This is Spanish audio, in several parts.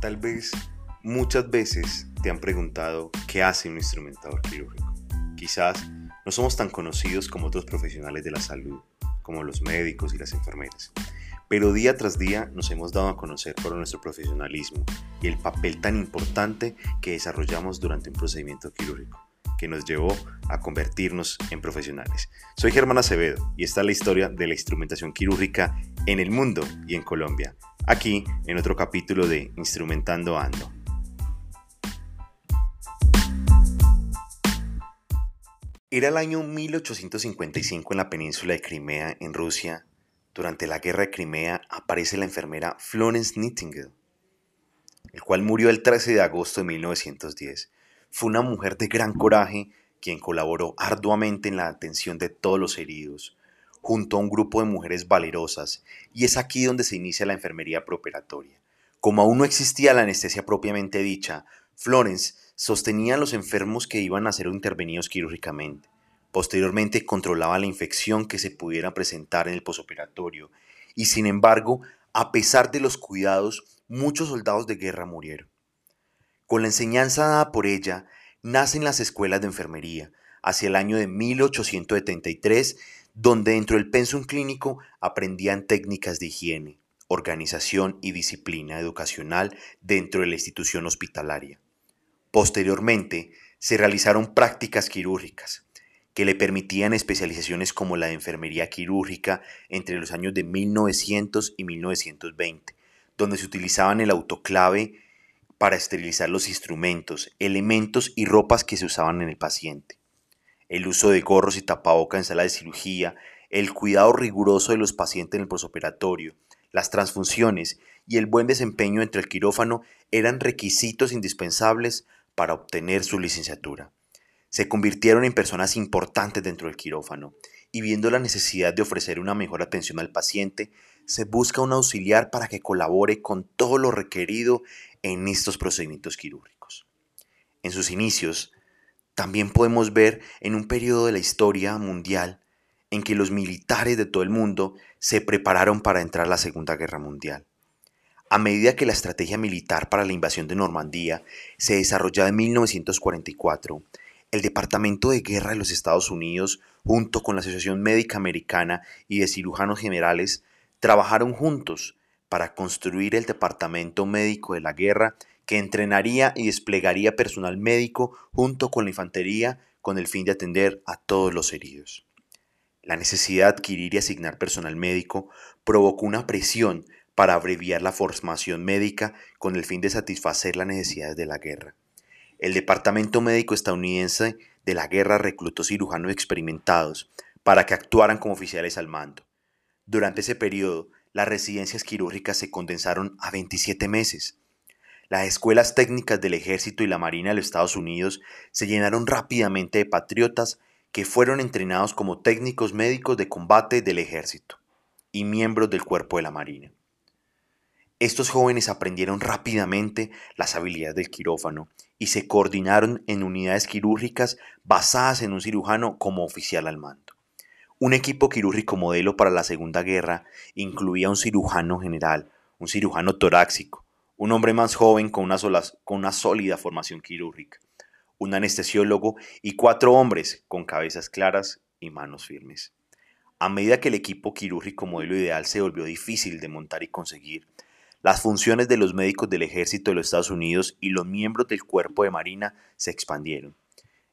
Tal vez muchas veces te han preguntado qué hace un instrumentador quirúrgico. Quizás no somos tan conocidos como otros profesionales de la salud, como los médicos y las enfermeras, pero día tras día nos hemos dado a conocer por nuestro profesionalismo y el papel tan importante que desarrollamos durante un procedimiento quirúrgico que nos llevó a convertirnos en profesionales. Soy Germán Acevedo y esta es la historia de la instrumentación quirúrgica en el mundo y en Colombia aquí en otro capítulo de Instrumentando Ando. Era el año 1855 en la península de Crimea, en Rusia. Durante la guerra de Crimea aparece la enfermera Florence Nightingale, el cual murió el 13 de agosto de 1910. Fue una mujer de gran coraje quien colaboró arduamente en la atención de todos los heridos, junto a un grupo de mujeres valerosas, y es aquí donde se inicia la enfermería preoperatoria. Como aún no existía la anestesia propiamente dicha, Florence sostenía a los enfermos que iban a ser intervenidos quirúrgicamente. Posteriormente controlaba la infección que se pudiera presentar en el posoperatorio, y sin embargo, a pesar de los cuidados, muchos soldados de guerra murieron. Con la enseñanza dada por ella, nacen las escuelas de enfermería. Hacia el año de 1873 donde dentro del pensum clínico aprendían técnicas de higiene, organización y disciplina educacional dentro de la institución hospitalaria. Posteriormente, se realizaron prácticas quirúrgicas que le permitían especializaciones como la de enfermería quirúrgica entre los años de 1900 y 1920, donde se utilizaban el autoclave para esterilizar los instrumentos, elementos y ropas que se usaban en el paciente el uso de gorros y tapabocas en sala de cirugía, el cuidado riguroso de los pacientes en el posoperatorio, las transfusiones y el buen desempeño entre el quirófano eran requisitos indispensables para obtener su licenciatura. Se convirtieron en personas importantes dentro del quirófano y viendo la necesidad de ofrecer una mejor atención al paciente, se busca un auxiliar para que colabore con todo lo requerido en estos procedimientos quirúrgicos. En sus inicios, también podemos ver en un periodo de la historia mundial en que los militares de todo el mundo se prepararon para entrar a la Segunda Guerra Mundial. A medida que la estrategia militar para la invasión de Normandía se desarrollaba en 1944, el Departamento de Guerra de los Estados Unidos, junto con la Asociación Médica Americana y de Cirujanos Generales, trabajaron juntos para construir el Departamento Médico de la Guerra que entrenaría y desplegaría personal médico junto con la infantería con el fin de atender a todos los heridos. La necesidad de adquirir y asignar personal médico provocó una presión para abreviar la formación médica con el fin de satisfacer las necesidades de la guerra. El Departamento Médico estadounidense de la guerra reclutó cirujanos experimentados para que actuaran como oficiales al mando. Durante ese periodo, las residencias quirúrgicas se condensaron a 27 meses, las escuelas técnicas del ejército y la marina de los Estados Unidos se llenaron rápidamente de patriotas que fueron entrenados como técnicos médicos de combate del ejército y miembros del cuerpo de la marina. Estos jóvenes aprendieron rápidamente las habilidades del quirófano y se coordinaron en unidades quirúrgicas basadas en un cirujano como oficial al mando. Un equipo quirúrgico modelo para la Segunda Guerra incluía un cirujano general, un cirujano torácico, un hombre más joven con una, con una sólida formación quirúrgica, un anestesiólogo y cuatro hombres con cabezas claras y manos firmes. A medida que el equipo quirúrgico modelo ideal se volvió difícil de montar y conseguir, las funciones de los médicos del ejército de los Estados Unidos y los miembros del cuerpo de marina se expandieron.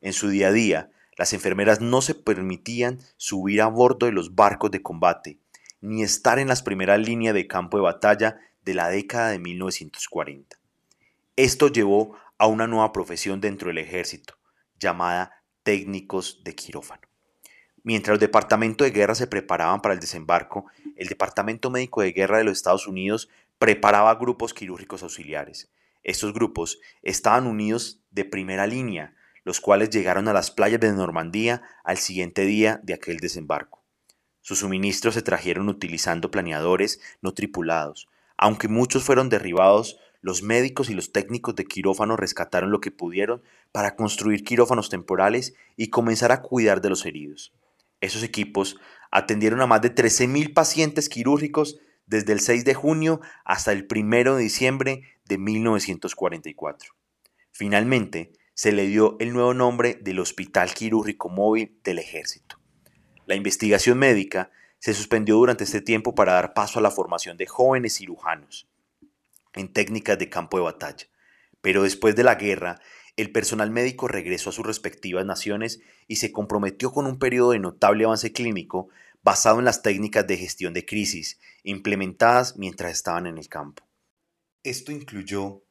En su día a día, las enfermeras no se permitían subir a bordo de los barcos de combate, ni estar en las primeras líneas de campo de batalla de la década de 1940. Esto llevó a una nueva profesión dentro del ejército, llamada técnicos de quirófano. Mientras los departamentos de guerra se preparaban para el desembarco, el Departamento Médico de Guerra de los Estados Unidos preparaba grupos quirúrgicos auxiliares. Estos grupos estaban unidos de primera línea, los cuales llegaron a las playas de Normandía al siguiente día de aquel desembarco. Sus suministros se trajeron utilizando planeadores no tripulados, aunque muchos fueron derribados, los médicos y los técnicos de quirófano rescataron lo que pudieron para construir quirófanos temporales y comenzar a cuidar de los heridos. Esos equipos atendieron a más de 13.000 pacientes quirúrgicos desde el 6 de junio hasta el 1 de diciembre de 1944. Finalmente, se le dio el nuevo nombre del Hospital Quirúrgico Móvil del Ejército. La investigación médica se suspendió durante este tiempo para dar paso a la formación de jóvenes cirujanos en técnicas de campo de batalla. Pero después de la guerra, el personal médico regresó a sus respectivas naciones y se comprometió con un periodo de notable avance clínico basado en las técnicas de gestión de crisis implementadas mientras estaban en el campo. Esto incluyó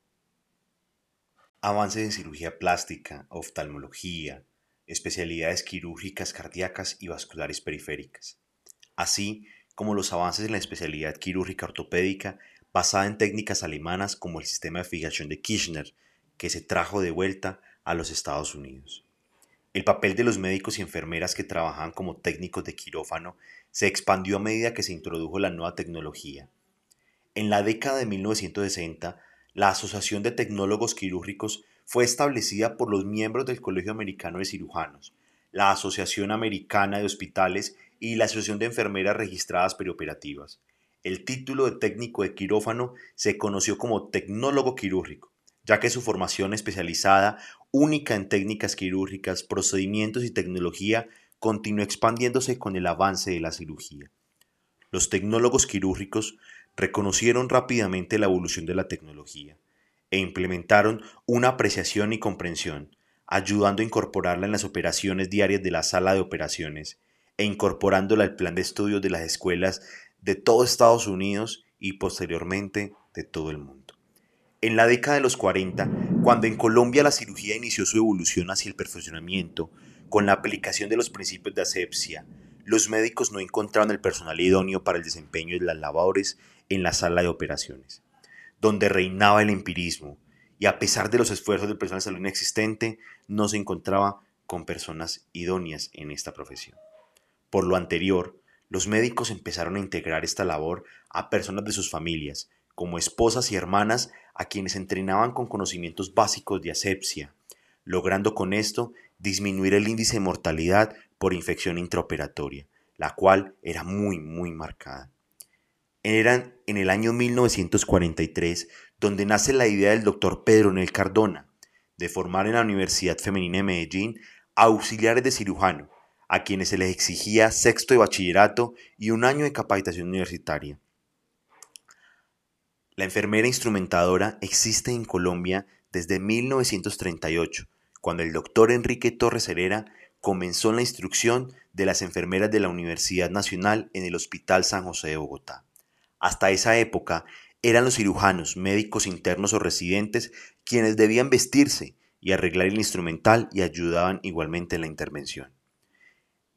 avances en cirugía plástica, oftalmología, especialidades quirúrgicas cardíacas y vasculares periféricas, así como los avances en la especialidad quirúrgica ortopédica basada en técnicas alemanas como el sistema de fijación de Kirchner, que se trajo de vuelta a los Estados Unidos. El papel de los médicos y enfermeras que trabajaban como técnicos de quirófano se expandió a medida que se introdujo la nueva tecnología. En la década de 1960, la Asociación de Tecnólogos Quirúrgicos fue establecida por los miembros del Colegio Americano de Cirujanos, la Asociación Americana de Hospitales y la Asociación de Enfermeras Registradas Perioperativas. El título de técnico de quirófano se conoció como tecnólogo quirúrgico, ya que su formación especializada única en técnicas quirúrgicas, procedimientos y tecnología, continuó expandiéndose con el avance de la cirugía. Los tecnólogos quirúrgicos reconocieron rápidamente la evolución de la tecnología e implementaron una apreciación y comprensión, ayudando a incorporarla en las operaciones diarias de la sala de operaciones e incorporándola al plan de estudios de las escuelas de todo Estados Unidos y posteriormente de todo el mundo. En la década de los 40, cuando en Colombia la cirugía inició su evolución hacia el perfeccionamiento, con la aplicación de los principios de asepsia, los médicos no encontraron el personal idóneo para el desempeño de las labores en la sala de operaciones, donde reinaba el empirismo, y a pesar de los esfuerzos del personal de salud inexistente, no se encontraba con personas idóneas en esta profesión. Por lo anterior, los médicos empezaron a integrar esta labor a personas de sus familias, como esposas y hermanas a quienes entrenaban con conocimientos básicos de asepsia, logrando con esto disminuir el índice de mortalidad por infección intraoperatoria, la cual era muy, muy marcada. Eran en el año 1943 donde nace la idea del doctor Pedro Nel Cardona de formar en la Universidad Femenina de Medellín auxiliares de cirujano, a quienes se les exigía sexto de bachillerato y un año de capacitación universitaria. La enfermera instrumentadora existe en Colombia desde 1938, cuando el doctor Enrique Torres Herrera comenzó la instrucción de las enfermeras de la Universidad Nacional en el Hospital San José de Bogotá. Hasta esa época eran los cirujanos, médicos internos o residentes quienes debían vestirse y arreglar el instrumental y ayudaban igualmente en la intervención.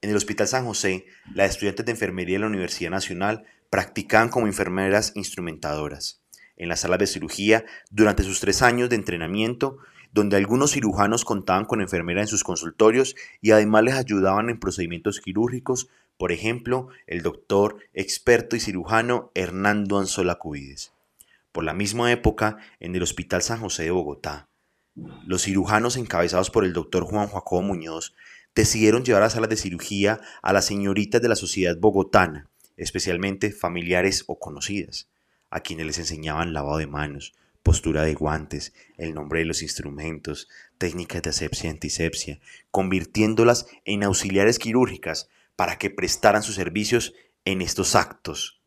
En el Hospital San José, las estudiantes de enfermería de la Universidad Nacional practicaban como enfermeras instrumentadoras en la sala de cirugía durante sus tres años de entrenamiento, donde algunos cirujanos contaban con enfermeras en sus consultorios y además les ayudaban en procedimientos quirúrgicos, por ejemplo, el doctor experto y cirujano Hernando Anzola Cubides. Por la misma época, en el Hospital San José de Bogotá, los cirujanos encabezados por el doctor Juan Jacobo Muñoz decidieron llevar a salas de cirugía a las señoritas de la sociedad bogotana, especialmente familiares o conocidas a quienes les enseñaban lavado de manos, postura de guantes, el nombre de los instrumentos, técnicas de asepsia y antisepsia, convirtiéndolas en auxiliares quirúrgicas para que prestaran sus servicios en estos actos.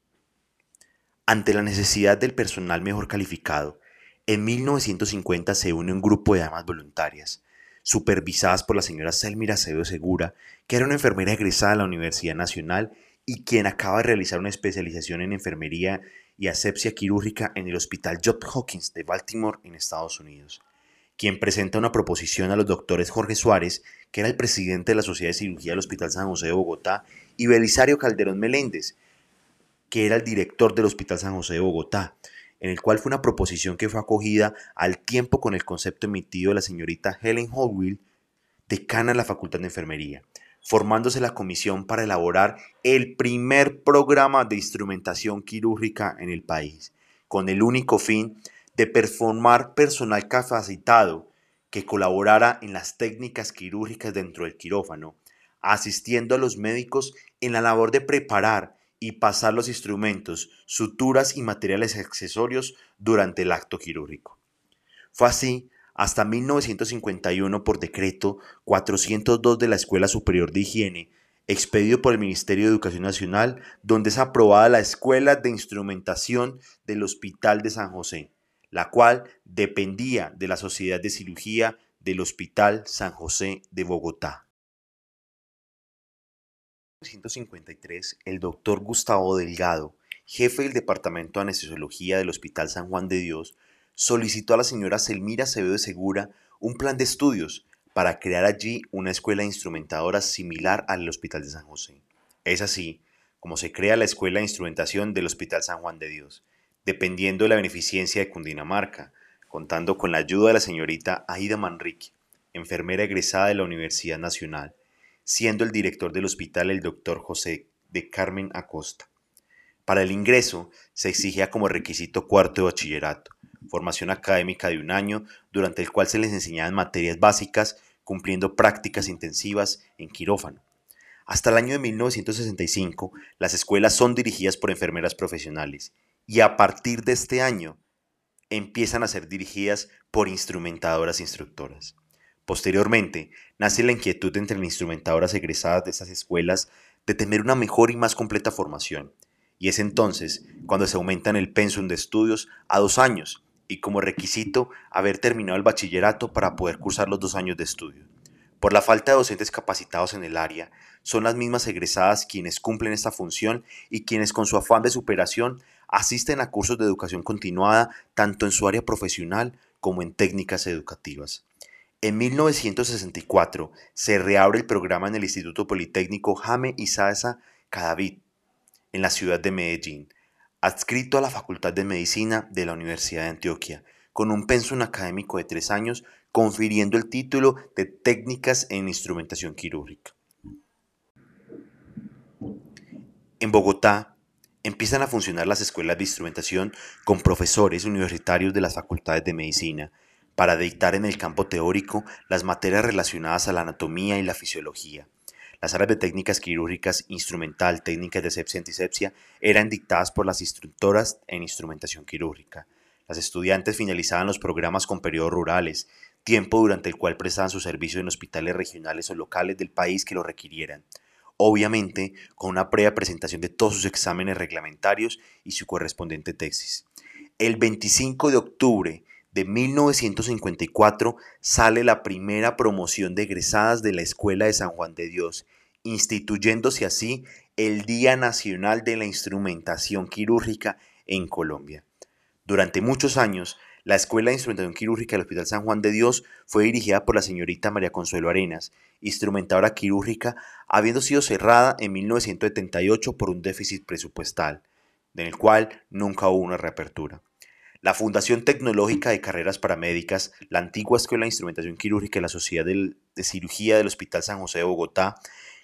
Ante la necesidad del personal mejor calificado, en 1950 se une un grupo de damas voluntarias, supervisadas por la señora Selmira Acevedo Segura, que era una enfermera egresada de la Universidad Nacional y quien acaba de realizar una especialización en enfermería y asepsia quirúrgica en el Hospital Job Hawkins de Baltimore en Estados Unidos, quien presenta una proposición a los doctores Jorge Suárez, que era el presidente de la Sociedad de Cirugía del Hospital San José de Bogotá, y Belisario Calderón Meléndez, que era el director del Hospital San José de Bogotá, en el cual fue una proposición que fue acogida al tiempo con el concepto emitido de la señorita Helen Holwill, decana de la Facultad de Enfermería, formándose la comisión para elaborar el primer programa de instrumentación quirúrgica en el país, con el único fin de performar personal capacitado que colaborara en las técnicas quirúrgicas dentro del quirófano, asistiendo a los médicos en la labor de preparar y pasar los instrumentos, suturas y materiales accesorios durante el acto quirúrgico. Fue así hasta 1951 por decreto 402 de la Escuela Superior de Higiene, expedido por el Ministerio de Educación Nacional, donde es aprobada la Escuela de Instrumentación del Hospital de San José, la cual dependía de la Sociedad de Cirugía del Hospital San José de Bogotá. En 1953, el doctor Gustavo Delgado, jefe del Departamento de Anestesiología del Hospital San Juan de Dios, solicitó a la señora Selmira Acevedo de Segura un plan de estudios para crear allí una escuela de instrumentadoras similar al Hospital de San José. Es así como se crea la Escuela de Instrumentación del Hospital San Juan de Dios, dependiendo de la beneficencia de Cundinamarca, contando con la ayuda de la señorita Aida Manrique, enfermera egresada de la Universidad Nacional, siendo el director del hospital el doctor José de Carmen Acosta. Para el ingreso se exigía como requisito cuarto de bachillerato, formación académica de un año, durante el cual se les enseñaban materias básicas, cumpliendo prácticas intensivas en quirófano. Hasta el año de 1965, las escuelas son dirigidas por enfermeras profesionales y a partir de este año empiezan a ser dirigidas por instrumentadoras instructoras. Posteriormente, nace la inquietud entre las instrumentadoras egresadas de esas escuelas de tener una mejor y más completa formación, y es entonces cuando se aumentan el pensum de estudios a dos años y como requisito haber terminado el bachillerato para poder cursar los dos años de estudio. Por la falta de docentes capacitados en el área, son las mismas egresadas quienes cumplen esta función y quienes con su afán de superación asisten a cursos de educación continuada tanto en su área profesional como en técnicas educativas. En 1964 se reabre el programa en el Instituto Politécnico Jame Isaza Cadavid, en la ciudad de Medellín, adscrito a la Facultad de Medicina de la Universidad de Antioquia, con un pensum académico de tres años, confiriendo el título de Técnicas en Instrumentación Quirúrgica. En Bogotá empiezan a funcionar las escuelas de instrumentación con profesores universitarios de las facultades de medicina para dictar en el campo teórico las materias relacionadas a la anatomía y la fisiología, las áreas de técnicas quirúrgicas, instrumental, técnicas de sepsia y antisepsia eran dictadas por las instructoras en instrumentación quirúrgica. Las estudiantes finalizaban los programas con periodos rurales, tiempo durante el cual prestaban su servicio en hospitales regionales o locales del país que lo requirieran. Obviamente, con una previa presentación de todos sus exámenes reglamentarios y su correspondiente tesis. El 25 de octubre de 1954 sale la primera promoción de egresadas de la Escuela de San Juan de Dios, instituyéndose así el Día Nacional de la Instrumentación Quirúrgica en Colombia. Durante muchos años, la Escuela de Instrumentación Quirúrgica del Hospital San Juan de Dios fue dirigida por la señorita María Consuelo Arenas, instrumentadora quirúrgica, habiendo sido cerrada en 1978 por un déficit presupuestal, en el cual nunca hubo una reapertura. La Fundación Tecnológica de Carreras Paramédicas, la antigua Escuela de Instrumentación Quirúrgica y la Sociedad de Cirugía del Hospital San José de Bogotá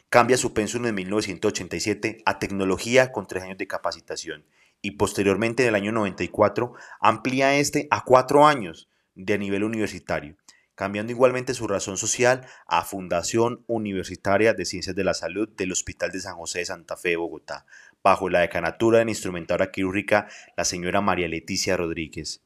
cambia su pensum en 1987 a tecnología con tres años de capacitación y posteriormente en el año 94 amplía este a cuatro años de nivel universitario, cambiando igualmente su razón social a Fundación Universitaria de Ciencias de la Salud del Hospital de San José de Santa Fe de Bogotá, bajo la decanatura de la instrumentadora quirúrgica la señora María Leticia Rodríguez.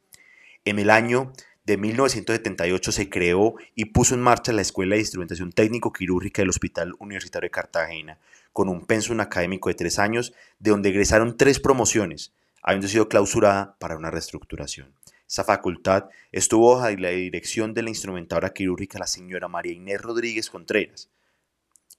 En el año de 1978 se creó y puso en marcha la Escuela de Instrumentación Técnico Quirúrgica del Hospital Universitario de Cartagena, con un pensum académico de tres años, de donde egresaron tres promociones, habiendo sido clausurada para una reestructuración. Esa facultad estuvo bajo la dirección de la instrumentadora quirúrgica la señora María Inés Rodríguez Contreras.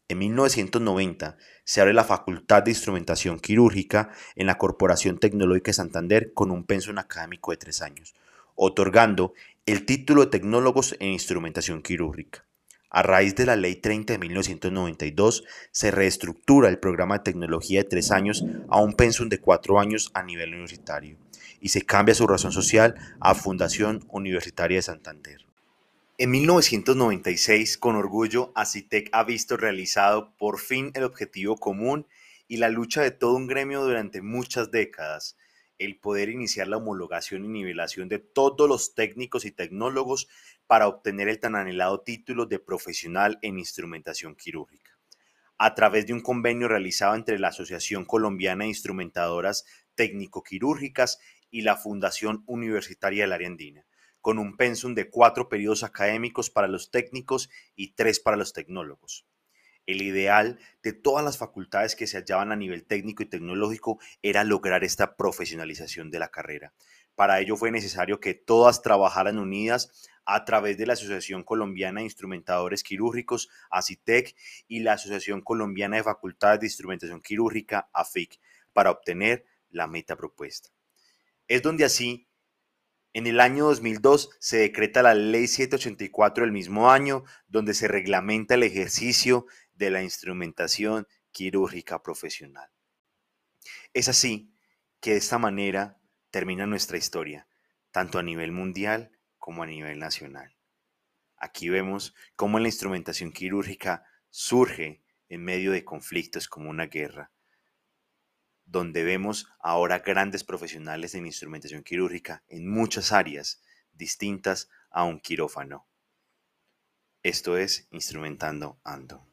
En 1990 se abre la Facultad de Instrumentación Quirúrgica en la Corporación Tecnológica de Santander con un pensum académico de tres años, otorgando el título de Tecnólogos en Instrumentación Quirúrgica. A raíz de la Ley 30 de 1992, se reestructura el programa de tecnología de tres años a un pensum de cuatro años a nivel universitario y se cambia su razón social a Fundación Universitaria de Santander. En 1996, con orgullo, ACITEC ha visto realizado por fin el objetivo común y la lucha de todo un gremio durante muchas décadas, el poder iniciar la homologación y nivelación de todos los técnicos y tecnólogos para obtener el tan anhelado título de profesional en instrumentación quirúrgica. a través de un convenio realizado entre la Asociación Colombiana de Instrumentadoras Técnico-Quirúrgicas y la Fundación Universitaria del Área Andina, con un pensum de cuatro periodos académicos para los técnicos y tres para los tecnólogos. El ideal de todas las facultades que se hallaban a nivel técnico y tecnológico era lograr esta profesionalización de la carrera. Para ello fue necesario que todas trabajaran unidas a través de la Asociación Colombiana de Instrumentadores Quirúrgicos, ACITEC, y la Asociación Colombiana de Facultades de Instrumentación Quirúrgica, AFIC, para obtener la meta propuesta. Es donde así, en el año 2002, se decreta la Ley 784 del mismo año, donde se reglamenta el ejercicio de la instrumentación quirúrgica profesional. Es así que de esta manera termina nuestra historia, tanto a nivel mundial como a nivel nacional. Aquí vemos cómo la instrumentación quirúrgica surge en medio de conflictos como una guerra, donde vemos ahora grandes profesionales en instrumentación quirúrgica en muchas áreas distintas a un quirófano. Esto es Instrumentando Ando.